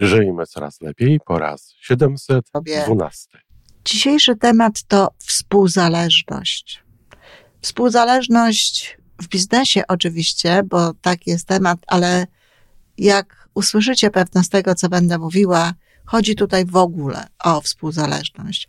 Żyjmy coraz lepiej po raz 712. Dzisiejszy temat to współzależność. Współzależność w biznesie oczywiście, bo tak jest temat, ale jak usłyszycie pewno z tego, co będę mówiła, chodzi tutaj w ogóle o współzależność.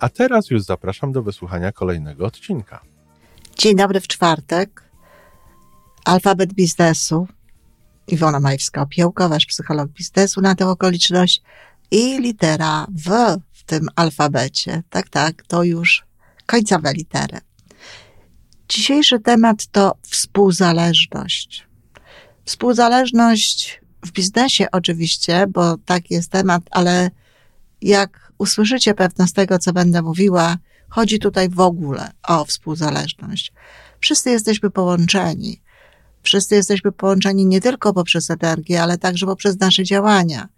A teraz już zapraszam do wysłuchania kolejnego odcinka. Dzień dobry w czwartek. Alfabet biznesu. Iwona Majewska-Opiełka, wasz psycholog biznesu na tę okoliczność. I litera W w tym alfabecie. Tak, tak, to już końcowe litery. Dzisiejszy temat to współzależność. Współzależność w biznesie oczywiście, bo tak jest temat, ale jak usłyszycie pewno z tego, co będę mówiła, chodzi tutaj w ogóle o współzależność. Wszyscy jesteśmy połączeni. Wszyscy jesteśmy połączeni nie tylko poprzez energię, ale także poprzez nasze działania.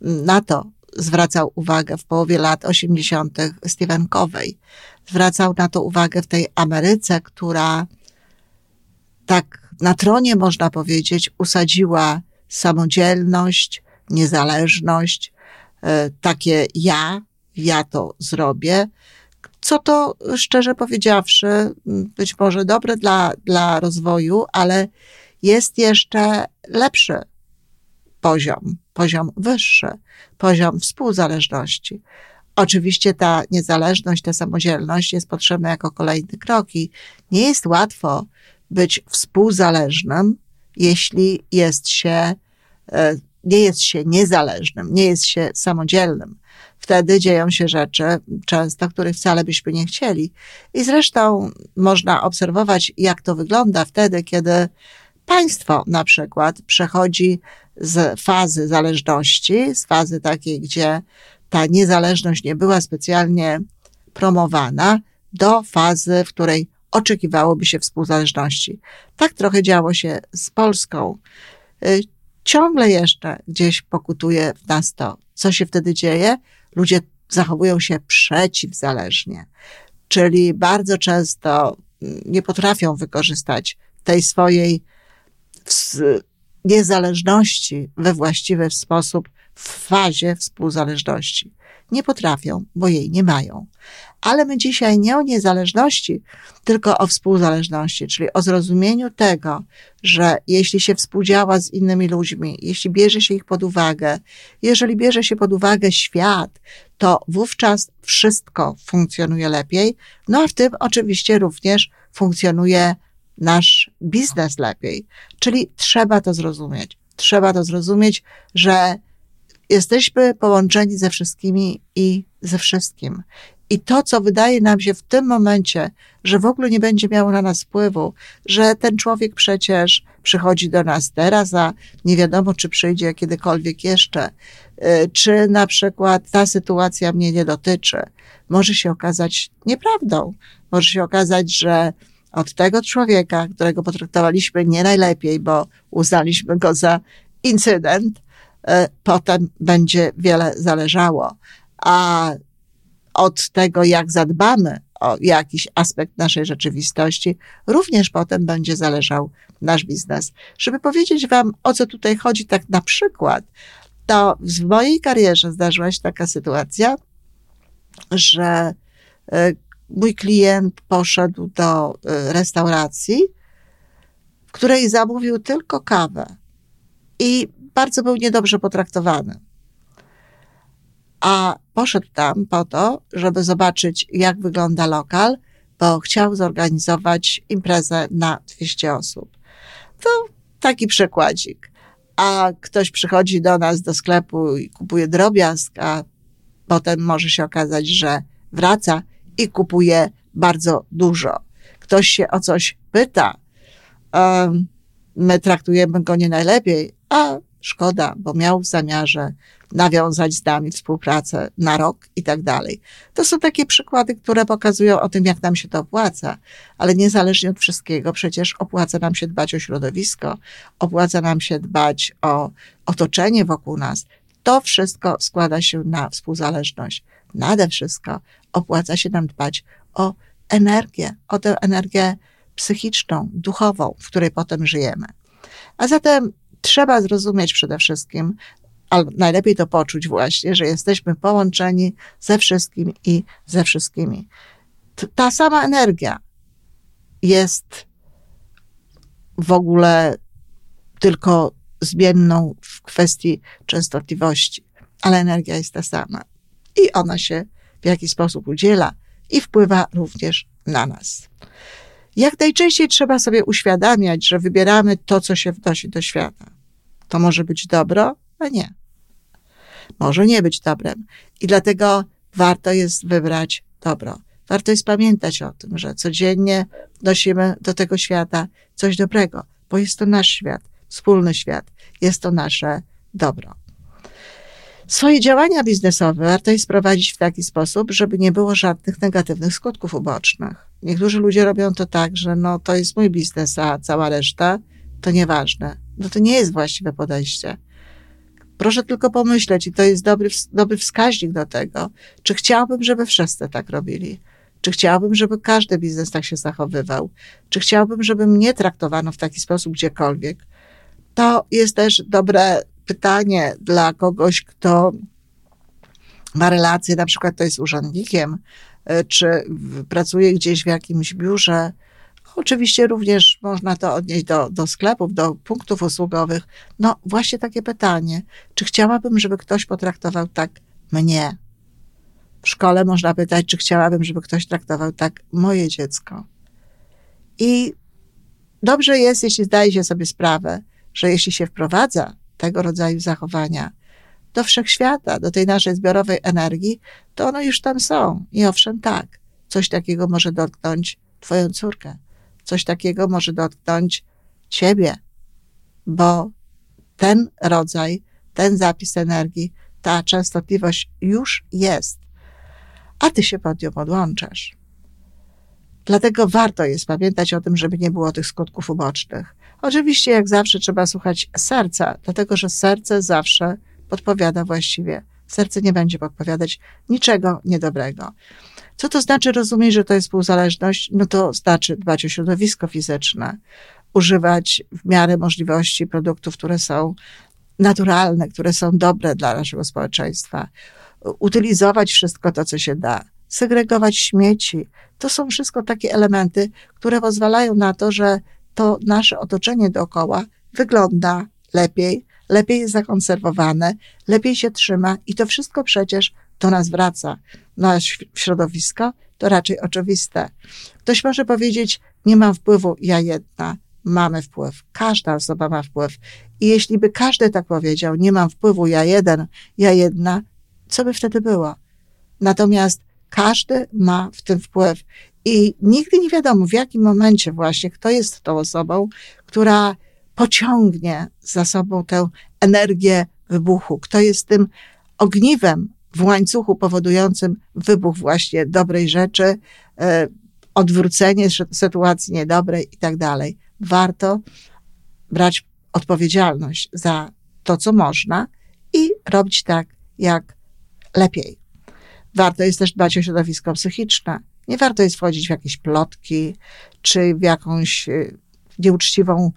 Na to zwracał uwagę w połowie lat 80. Stephen Covey. Zwracał na to uwagę w tej Ameryce, która tak na tronie, można powiedzieć, usadziła samodzielność, niezależność, takie ja, ja to zrobię, co to szczerze powiedziawszy, być może dobre dla, dla rozwoju, ale jest jeszcze lepszy poziom, poziom wyższy, poziom współzależności. Oczywiście ta niezależność, ta samodzielność jest potrzebna jako kolejny krok i nie jest łatwo być współzależnym, jeśli jest się, e, nie jest się niezależnym, nie jest się samodzielnym. Wtedy dzieją się rzeczy, często, których wcale byśmy nie chcieli. I zresztą można obserwować, jak to wygląda wtedy, kiedy państwo na przykład przechodzi z fazy zależności, z fazy takiej, gdzie ta niezależność nie była specjalnie promowana, do fazy, w której oczekiwałoby się współzależności. Tak trochę działo się z Polską. Ciągle jeszcze gdzieś pokutuje w nas to. Co się wtedy dzieje? Ludzie zachowują się przeciwzależnie, czyli bardzo często mm, nie potrafią wykorzystać tej swojej niezależności we właściwy sposób w fazie współzależności. Nie potrafią, bo jej nie mają. Ale my dzisiaj nie o niezależności, tylko o współzależności, czyli o zrozumieniu tego, że jeśli się współdziała z innymi ludźmi, jeśli bierze się ich pod uwagę, jeżeli bierze się pod uwagę świat, to wówczas wszystko funkcjonuje lepiej. No a w tym oczywiście również funkcjonuje nasz biznes lepiej. Czyli trzeba to zrozumieć. Trzeba to zrozumieć, że jesteśmy połączeni ze wszystkimi i ze wszystkim. I to, co wydaje nam się w tym momencie, że w ogóle nie będzie miało na nas wpływu, że ten człowiek przecież przychodzi do nas teraz, a nie wiadomo, czy przyjdzie kiedykolwiek jeszcze, y, czy na przykład ta sytuacja mnie nie dotyczy, może się okazać nieprawdą. Może się okazać, że od tego człowieka, którego potraktowaliśmy nie najlepiej, bo uznaliśmy go za incydent, e, potem będzie wiele zależało. A od tego, jak zadbamy o jakiś aspekt naszej rzeczywistości, również potem będzie zależał nasz biznes. Żeby powiedzieć Wam, o co tutaj chodzi, tak na przykład, to w mojej karierze zdarzyła się taka sytuacja, że e, mój klient poszedł do y, restauracji, w której zamówił tylko kawę i bardzo był niedobrze potraktowany. A poszedł tam po to, żeby zobaczyć, jak wygląda lokal, bo chciał zorganizować imprezę na 200 osób. To taki przykładzik. A ktoś przychodzi do nas do sklepu i kupuje drobiazg, a potem może się okazać, że wraca i kupuje bardzo dużo. ktoś się o coś pyta, my traktujemy go nie najlepiej, a szkoda, bo miał w zamiarze nawiązać z nami współpracę na rok i tak dalej. To są takie przykłady, które pokazują o tym, jak nam się to opłaca, ale niezależnie od wszystkiego, przecież opłaca nam się dbać o środowisko, opłaca nam się dbać o otoczenie wokół nas. To wszystko składa się na współzależność. Nade wszystko opłaca się nam dbać o energię, o tę energię psychiczną, duchową, w której potem żyjemy. A zatem trzeba zrozumieć przede wszystkim, albo najlepiej to poczuć właśnie, że jesteśmy połączeni ze wszystkim i ze wszystkimi. Ta sama energia jest w ogóle tylko zmienną w kwestii częstotliwości, ale energia jest ta sama i ona się w jakiś sposób udziela i wpływa również na nas. Jak najczęściej trzeba sobie uświadamiać, że wybieramy to, co się wnosi do świata. To może być dobro, a nie. Może nie być dobrem. I dlatego warto jest wybrać dobro. Warto jest pamiętać o tym, że codziennie wnosimy do tego świata coś dobrego, bo jest to nasz świat, wspólny świat, jest to nasze dobro. Swoje działania biznesowe warto jest prowadzić w taki sposób, żeby nie było żadnych negatywnych skutków ubocznych. Niektórzy ludzie robią to tak, że no to jest mój biznes, a cała reszta to nieważne. No to nie jest właściwe podejście. Proszę tylko pomyśleć, i to jest dobry, dobry wskaźnik do tego, czy chciałbym, żeby wszyscy tak robili. Czy chciałbym, żeby każdy biznes tak się zachowywał? Czy chciałbym, żeby mnie traktowano w taki sposób gdziekolwiek? To jest też dobre pytanie dla kogoś, kto ma relacje, na przykład to jest urzędnikiem, czy pracuje gdzieś w jakimś biurze. Oczywiście również można to odnieść do, do sklepów, do punktów usługowych. No właśnie takie pytanie, czy chciałabym, żeby ktoś potraktował tak mnie? W szkole można pytać, czy chciałabym, żeby ktoś traktował tak moje dziecko. I dobrze jest, jeśli zdaje się sobie sprawę, że jeśli się wprowadza tego rodzaju zachowania do wszechświata, do tej naszej zbiorowej energii, to one już tam są. I owszem, tak, coś takiego może dotknąć Twoją córkę, coś takiego może dotknąć Ciebie, bo ten rodzaj, ten zapis energii, ta częstotliwość już jest, a Ty się pod nią podłączasz. Dlatego warto jest pamiętać o tym, żeby nie było tych skutków ubocznych. Oczywiście, jak zawsze, trzeba słuchać serca, dlatego że serce zawsze podpowiada właściwie. Serce nie będzie podpowiadać niczego niedobrego. Co to znaczy rozumieć, że to jest współzależność? No to znaczy dbać o środowisko fizyczne, używać w miarę możliwości produktów, które są naturalne, które są dobre dla naszego społeczeństwa, utylizować wszystko to, co się da, segregować śmieci. To są wszystko takie elementy, które pozwalają na to, że to nasze otoczenie dookoła wygląda lepiej, lepiej jest zakonserwowane, lepiej się trzyma i to wszystko przecież do nas wraca. Na środowisko to raczej oczywiste. Ktoś może powiedzieć, nie mam wpływu, ja jedna. Mamy wpływ. Każda osoba ma wpływ. I jeśli by każdy tak powiedział, nie mam wpływu, ja jeden, ja jedna, co by wtedy było? Natomiast każdy ma w tym wpływ. I nigdy nie wiadomo, w jakim momencie właśnie kto jest tą osobą, która pociągnie za sobą tę energię wybuchu, kto jest tym ogniwem w łańcuchu powodującym wybuch właśnie dobrej rzeczy, e, odwrócenie sytuacji niedobrej i tak dalej. Warto brać odpowiedzialność za to, co można i robić tak, jak lepiej. Warto jest też dbać o środowisko psychiczne. Nie warto jest wchodzić w jakieś plotki, czy w jakąś e, nieuczciwą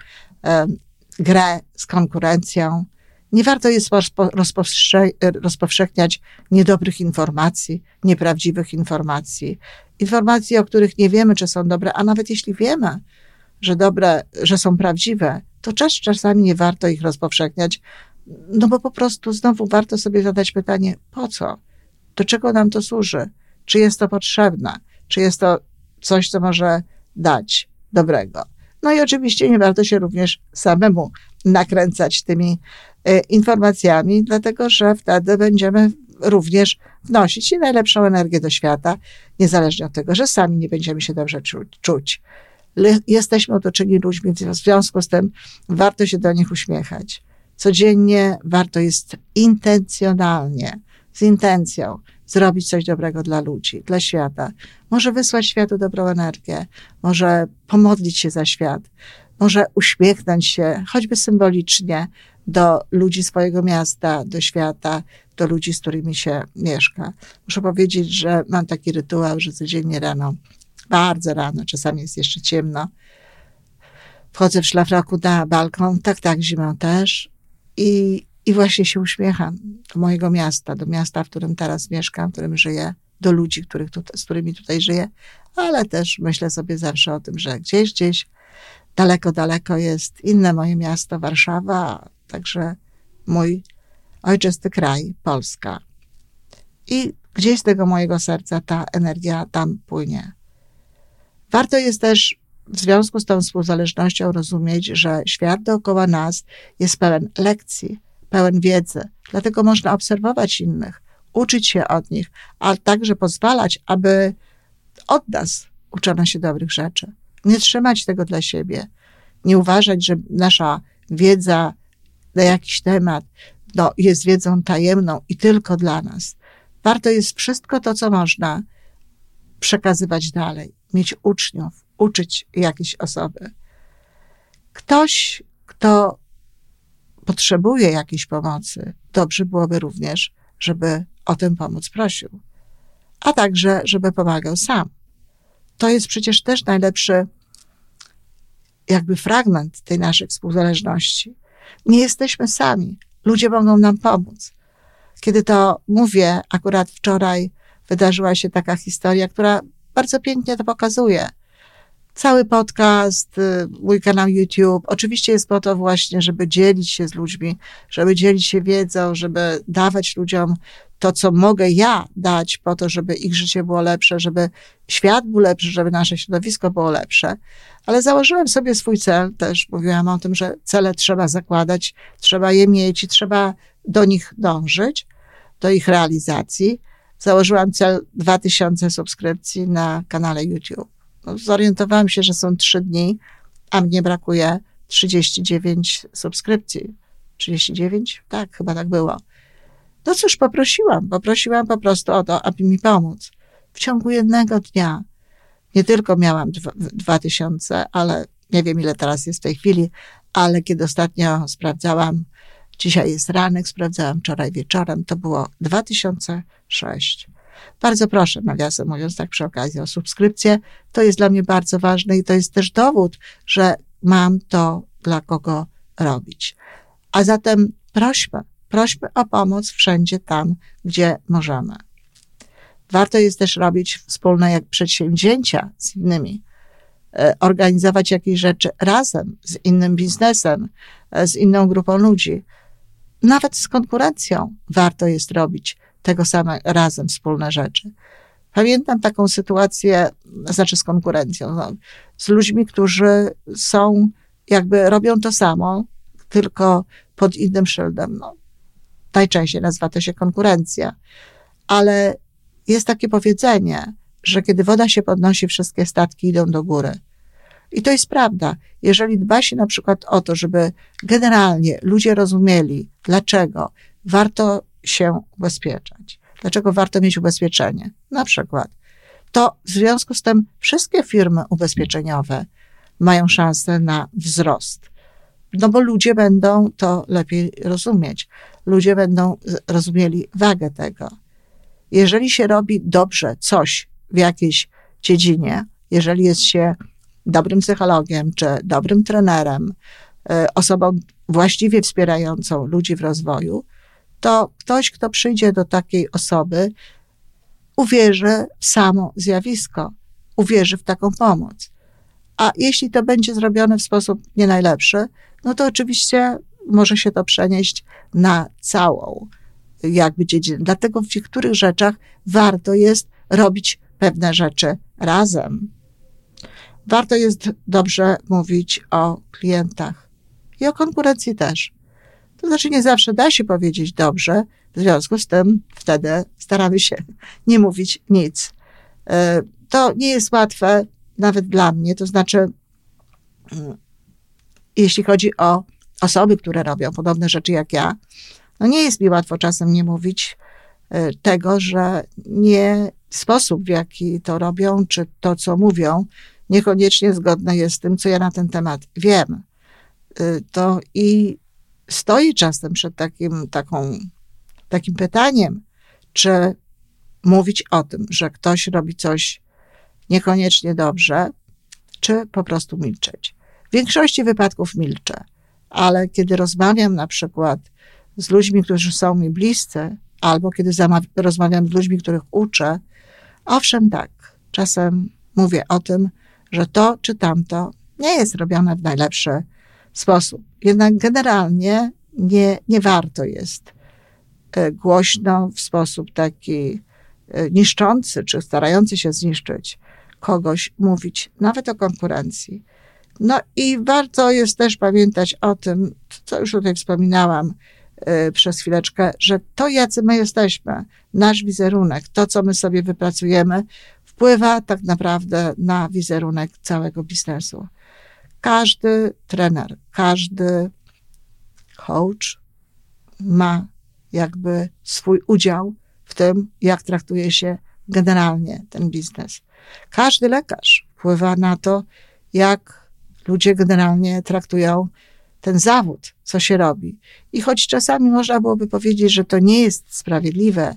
grę z konkurencją. Nie warto jest rozpowszechniać niedobrych informacji, nieprawdziwych informacji, informacji, o których nie wiemy, czy są dobre, a nawet jeśli wiemy, że dobre, że są prawdziwe, to czas, czasami nie warto ich rozpowszechniać, no bo po prostu znowu warto sobie zadać pytanie, po co? Do czego nam to służy? Czy jest to potrzebne? Czy jest to coś, co może dać dobrego? No i oczywiście nie warto się również samemu nakręcać tymi y, informacjami, dlatego że wtedy będziemy również wnosić najlepszą energię do świata, niezależnie od tego, że sami nie będziemy się dobrze czuć. Jesteśmy otoczeni ludźmi, w związku z tym warto się do nich uśmiechać. Codziennie warto jest intencjonalnie, z intencją zrobić coś dobrego dla ludzi, dla świata. Może wysłać światu dobrą energię, może pomodlić się za świat, może uśmiechnąć się, choćby symbolicznie, do ludzi swojego miasta, do świata, do ludzi, z którymi się mieszka. Muszę powiedzieć, że mam taki rytuał, że codziennie rano, bardzo rano, czasami jest jeszcze ciemno, wchodzę w szlafroku na balkon, tak, tak, zimą też i, i właśnie się uśmiecham do mojego miasta, do miasta, w którym teraz mieszkam, w którym żyję, do ludzi, których tutaj, z którymi tutaj żyję, ale też myślę sobie zawsze o tym, że gdzieś, gdzieś daleko, daleko jest inne moje miasto, Warszawa, także mój ojczysty kraj, Polska. I gdzieś z tego mojego serca ta energia tam płynie. Warto jest też w związku z tą współzależnością rozumieć, że świat dookoła nas jest pełen lekcji, pełen wiedzy. Dlatego można obserwować innych, uczyć się od nich, ale także pozwalać, aby od nas uczono się dobrych rzeczy. Nie trzymać tego dla siebie. Nie uważać, że nasza wiedza na jakiś temat no, jest wiedzą tajemną i tylko dla nas. Warto jest wszystko to, co można przekazywać dalej, mieć uczniów, uczyć jakieś osoby. Ktoś, kto potrzebuje jakiejś pomocy, dobrze byłoby również, żeby o tę pomoc prosił, a także, żeby pomagał sam. To jest przecież też najlepszy jakby fragment tej naszej współzależności. Nie jesteśmy sami. Ludzie mogą nam pomóc. Kiedy to mówię, akurat wczoraj wydarzyła się taka historia, która bardzo pięknie to pokazuje. Cały podcast, y, mój kanał YouTube, oczywiście jest po to właśnie, żeby dzielić się z ludźmi, żeby dzielić się wiedzą, żeby dawać ludziom to, co mogę ja dać po to, żeby ich życie było lepsze, żeby świat był lepszy, żeby nasze środowisko było lepsze. Ale założyłem sobie swój cel, też mówiłam o tym, że cele trzeba zakładać, trzeba je mieć i trzeba do nich dążyć, do ich realizacji. Założyłam cel 2000 subskrypcji na kanale YouTube. No, zorientowałam się, że są trzy dni, a mnie brakuje 39 subskrypcji. 39? Tak, chyba tak było. No cóż, poprosiłam. Poprosiłam po prostu o to, aby mi pomóc. W ciągu jednego dnia nie tylko miałam dwa, tysiące, ale nie wiem ile teraz jest w tej chwili, ale kiedy ostatnio sprawdzałam, dzisiaj jest ranek, sprawdzałam wczoraj wieczorem, to było 2006. Bardzo proszę, nawiasem mówiąc tak przy okazji o subskrypcję. To jest dla mnie bardzo ważne i to jest też dowód, że mam to dla kogo robić. A zatem prośmy, prośmy o pomoc wszędzie tam, gdzie możemy. Warto jest też robić wspólne jak przedsięwzięcia z innymi, e, organizować jakieś rzeczy razem z innym biznesem, e, z inną grupą ludzi. Nawet z konkurencją warto jest robić tego samego razem wspólne rzeczy. Pamiętam taką sytuację, znaczy z konkurencją, no, z ludźmi, którzy są, jakby robią to samo, tylko pod innym szyldem. No, najczęściej nazywa to się konkurencja, ale jest takie powiedzenie, że kiedy woda się podnosi, wszystkie statki idą do góry. I to jest prawda. Jeżeli dba się na przykład o to, żeby generalnie ludzie rozumieli, dlaczego warto się ubezpieczać, dlaczego warto mieć ubezpieczenie, na przykład, to w związku z tym wszystkie firmy ubezpieczeniowe mają szansę na wzrost. No bo ludzie będą to lepiej rozumieć. Ludzie będą rozumieli wagę tego jeżeli się robi dobrze coś w jakiejś dziedzinie, jeżeli jest się dobrym psychologiem czy dobrym trenerem, e, osobą właściwie wspierającą ludzi w rozwoju, to ktoś, kto przyjdzie do takiej osoby, uwierzy w samo zjawisko, uwierzy w taką pomoc. A jeśli to będzie zrobione w sposób nie najlepszy, no to oczywiście może się to przenieść na całą jakby dziedziny. Dlatego w niektórych rzeczach warto jest robić pewne rzeczy razem. Warto jest dobrze mówić o klientach i o konkurencji też. To znaczy, nie zawsze da się powiedzieć dobrze, W związku z tym wtedy staramy się nie mówić nic. E, to nie jest łatwe nawet dla mnie, to znaczy, mm, jeśli chodzi o osoby, które robią podobne rzeczy jak ja, no nie jest mi łatwo czasem nie mówić e, tego, że nie sposób, w jaki to robią, czy to, co mówią, niekoniecznie zgodne jest z tym, co ja na ten temat wiem. E, to i stoi czasem przed takim, taką, takim pytaniem, czy mówić o tym, że ktoś robi coś niekoniecznie dobrze, czy po prostu milczeć. W większości wypadków milczę, ale kiedy rozmawiam na przykład z ludźmi, którzy są mi bliscy, albo kiedy rozmawiam z ludźmi, których uczę, owszem, tak, czasem mówię o tym, że to czy tamto nie jest robione w najlepszy sposób. Jednak generalnie nie, nie warto jest e, głośno w sposób taki e, niszczący, czy starający się zniszczyć kogoś mówić, nawet o konkurencji. No i warto jest też pamiętać o tym, co już tutaj wspominałam y, przez chwileczkę, że to, jacy my jesteśmy, nasz wizerunek, to, co my sobie wypracujemy, wpływa tak naprawdę na wizerunek całego biznesu. Każdy trener, każdy coach ma jakby swój udział w tym, jak traktuje się generalnie ten biznes. Każdy lekarz wpływa na to, jak ludzie generalnie traktują ten zawód, co się robi. I choć czasami można byłoby powiedzieć, że to nie jest sprawiedliwe,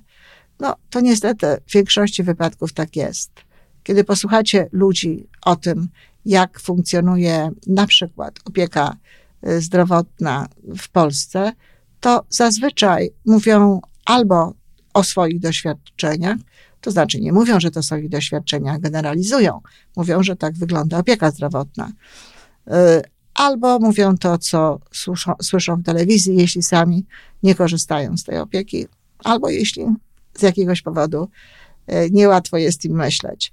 no to niestety w większości wypadków tak jest. Kiedy posłuchacie ludzi o tym, jak funkcjonuje na przykład opieka y, zdrowotna w Polsce, to zazwyczaj mówią albo o swoich doświadczeniach, to znaczy nie mówią, że to są ich doświadczenia, generalizują. Mówią, że tak wygląda opieka zdrowotna. Y, albo mówią to, co słyszą, słyszą w telewizji, jeśli sami nie korzystają z tej opieki, albo jeśli z jakiegoś powodu y, niełatwo jest im myśleć.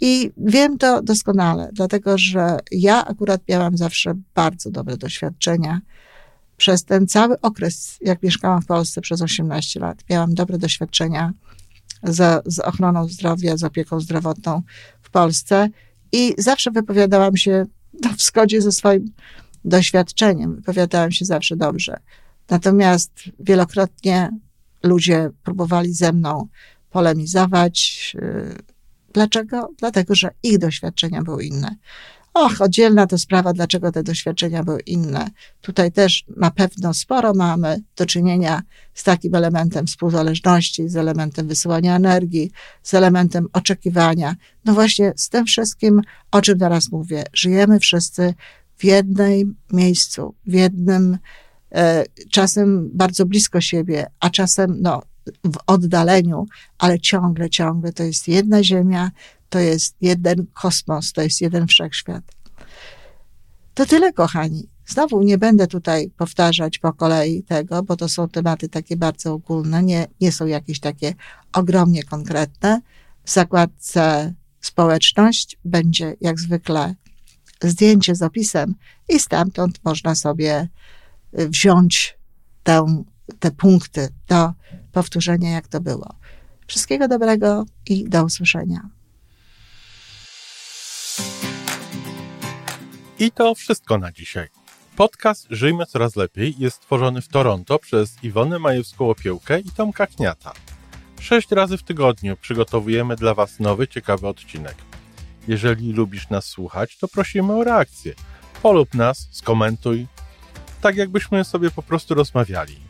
I wiem to doskonale, dlatego że ja akurat miałam zawsze bardzo dobre doświadczenia. Przez ten cały okres, jak mieszkałam w Polsce przez 18 lat, miałam dobre doświadczenia z, z ochroną zdrowia, z opieką zdrowotną w Polsce i zawsze wypowiadałam się w zgodzie ze swoim doświadczeniem. Wypowiadałam się zawsze dobrze. Natomiast wielokrotnie ludzie próbowali ze mną polemizować. Dlaczego? Dlatego, że ich doświadczenia były inne. Och, oddzielna to sprawa, dlaczego te doświadczenia były inne. Tutaj też na pewno sporo mamy do czynienia z takim elementem współzależności, z elementem wysyłania energii, z elementem oczekiwania. No właśnie z tym wszystkim, o czym teraz mówię. Żyjemy wszyscy w jednym miejscu, w jednym, e, czasem bardzo blisko siebie, a czasem no, w oddaleniu, ale ciągle, ciągle to jest jedna Ziemia, to jest jeden kosmos, to jest jeden wszechświat. To tyle, kochani. Znowu nie będę tutaj powtarzać po kolei tego, bo to są tematy takie bardzo ogólne, nie, nie są jakieś takie ogromnie konkretne. W zakładce społeczność będzie jak zwykle zdjęcie z opisem i stamtąd można sobie wziąć tę, te punkty do powtórzenia, jak to było. Wszystkiego dobrego i do usłyszenia. I to wszystko na dzisiaj. Podcast Żyjmy Coraz Lepiej jest stworzony w Toronto przez Iwonę Majewską-Opiełkę i Tomka Kniata. Sześć razy w tygodniu przygotowujemy dla Was nowy, ciekawy odcinek. Jeżeli lubisz nas słuchać, to prosimy o reakcję. Polub nas, skomentuj, tak jakbyśmy sobie po prostu rozmawiali.